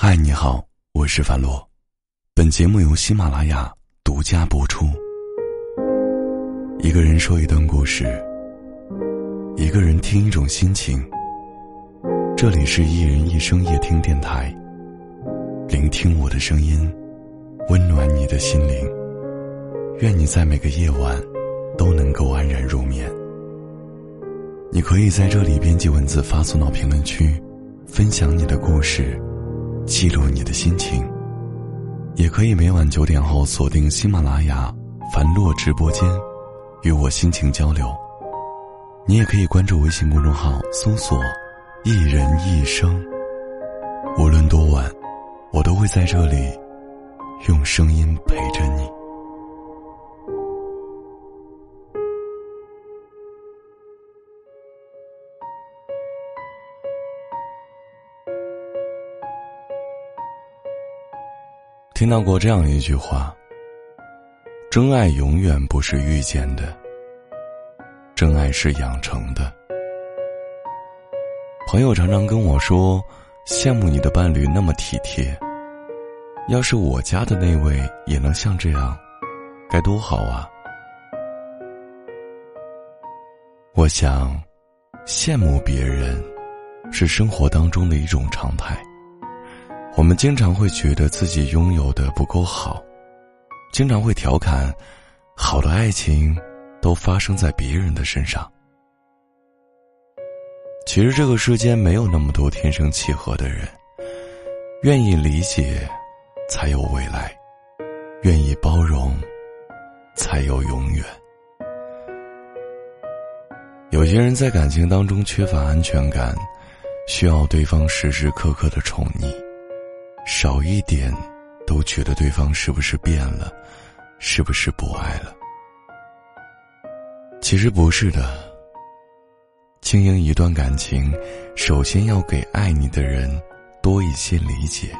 嗨，你好，我是樊洛，本节目由喜马拉雅独家播出。一个人说一段故事，一个人听一种心情。这里是一人一生夜听电台，聆听我的声音，温暖你的心灵。愿你在每个夜晚都能够安然入眠。你可以在这里编辑文字发送到评论区，分享你的故事。记录你的心情，也可以每晚九点后锁定喜马拉雅樊洛直播间，与我心情交流。你也可以关注微信公众号，搜索“一人一生”。无论多晚，我都会在这里，用声音陪着你。听到过这样一句话：“真爱永远不是遇见的，真爱是养成的。”朋友常常跟我说：“羡慕你的伴侣那么体贴，要是我家的那位也能像这样，该多好啊！”我想，羡慕别人，是生活当中的一种常态。我们经常会觉得自己拥有的不够好，经常会调侃，好的爱情都发生在别人的身上。其实这个世间没有那么多天生契合的人，愿意理解，才有未来；愿意包容，才有永远。有些人在感情当中缺乏安全感，需要对方时时刻刻的宠溺。少一点，都觉得对方是不是变了，是不是不爱了？其实不是的。经营一段感情，首先要给爱你的人多一些理解。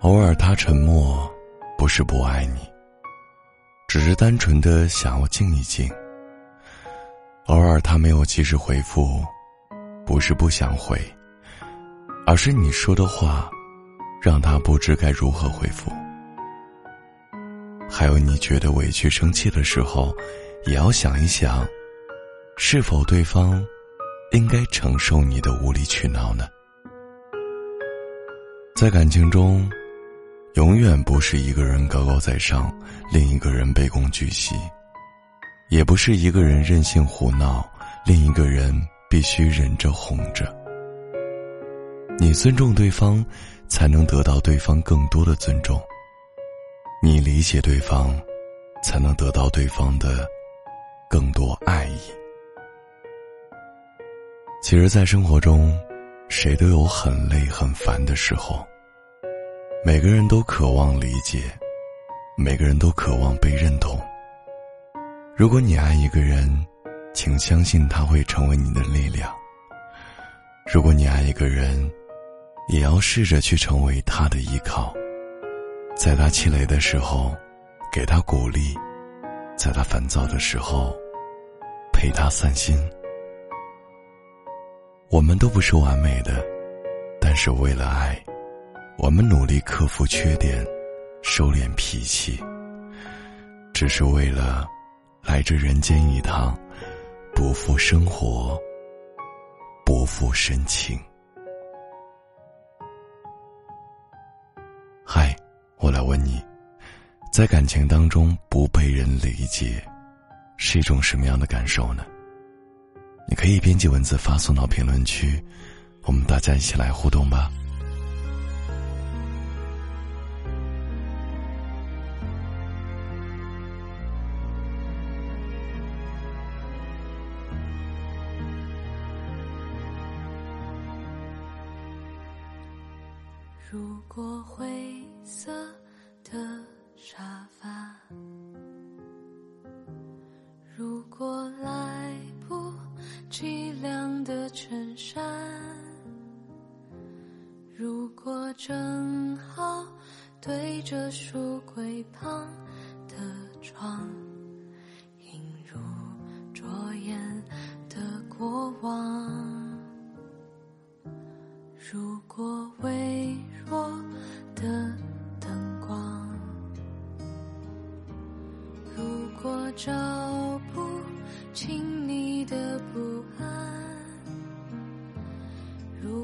偶尔他沉默，不是不爱你，只是单纯的想要静一静。偶尔他没有及时回复，不是不想回，而是你说的话。让他不知该如何回复。还有，你觉得委屈、生气的时候，也要想一想，是否对方应该承受你的无理取闹呢？在感情中，永远不是一个人高高在上，另一个人卑躬屈膝；也不是一个人任性胡闹，另一个人必须忍着哄着。你尊重对方。才能得到对方更多的尊重。你理解对方，才能得到对方的更多爱意。其实，在生活中，谁都有很累、很烦的时候。每个人都渴望理解，每个人都渴望被认同。如果你爱一个人，请相信他会成为你的力量。如果你爱一个人，也要试着去成为他的依靠，在他气馁的时候，给他鼓励；在他烦躁的时候，陪他散心。我们都不是完美的，但是为了爱，我们努力克服缺点，收敛脾气，只是为了来这人间一趟，不负生活，不负深情。我来问你，在感情当中不被人理解，是一种什么样的感受呢？你可以编辑文字发送到评论区，我们大家一起来互动吧。如果灰色的沙发，如果来不及晾的衬衫，如果正好对着书柜旁的窗，映入桌沿的过往，如果微弱。的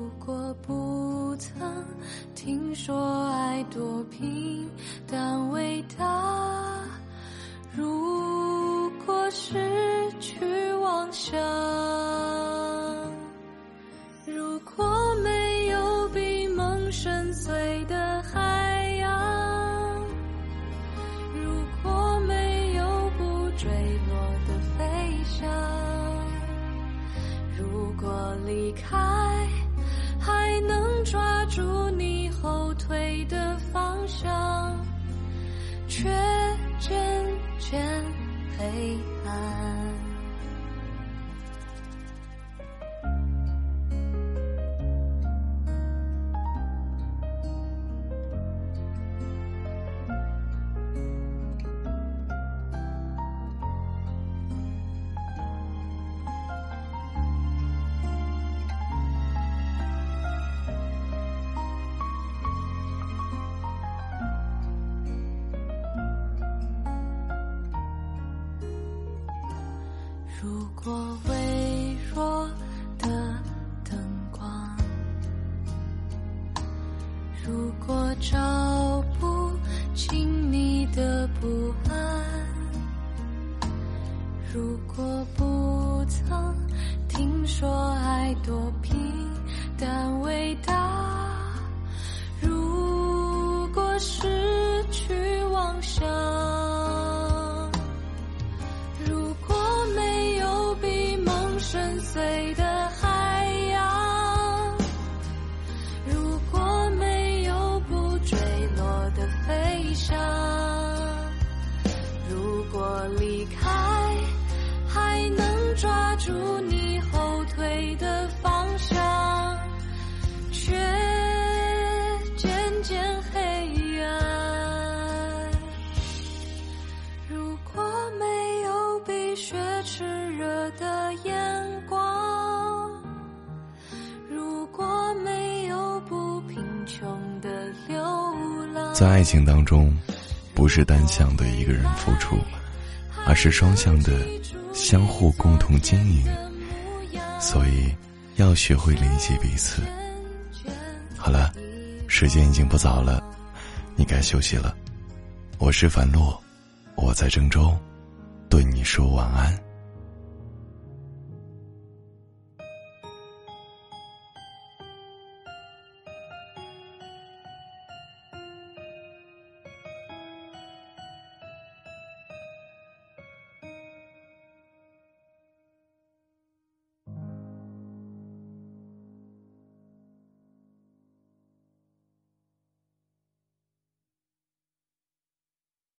如果不曾听说爱多平淡伟大，如果失去妄想，如果没有比梦深邃的海洋，如果没有不坠落的飞翔，如果离开抓住你后退的方向，却渐渐黑暗。我微弱的灯光，如果照不清你的不安，如果不曾听说爱多平淡伟大，如果失去妄想。想，如果离开还能抓住你后退的在爱情当中，不是单向的一个人付出，而是双向的相互共同经营。所以，要学会理解彼此。好了，时间已经不早了，你该休息了。我是樊洛，我在郑州，对你说晚安。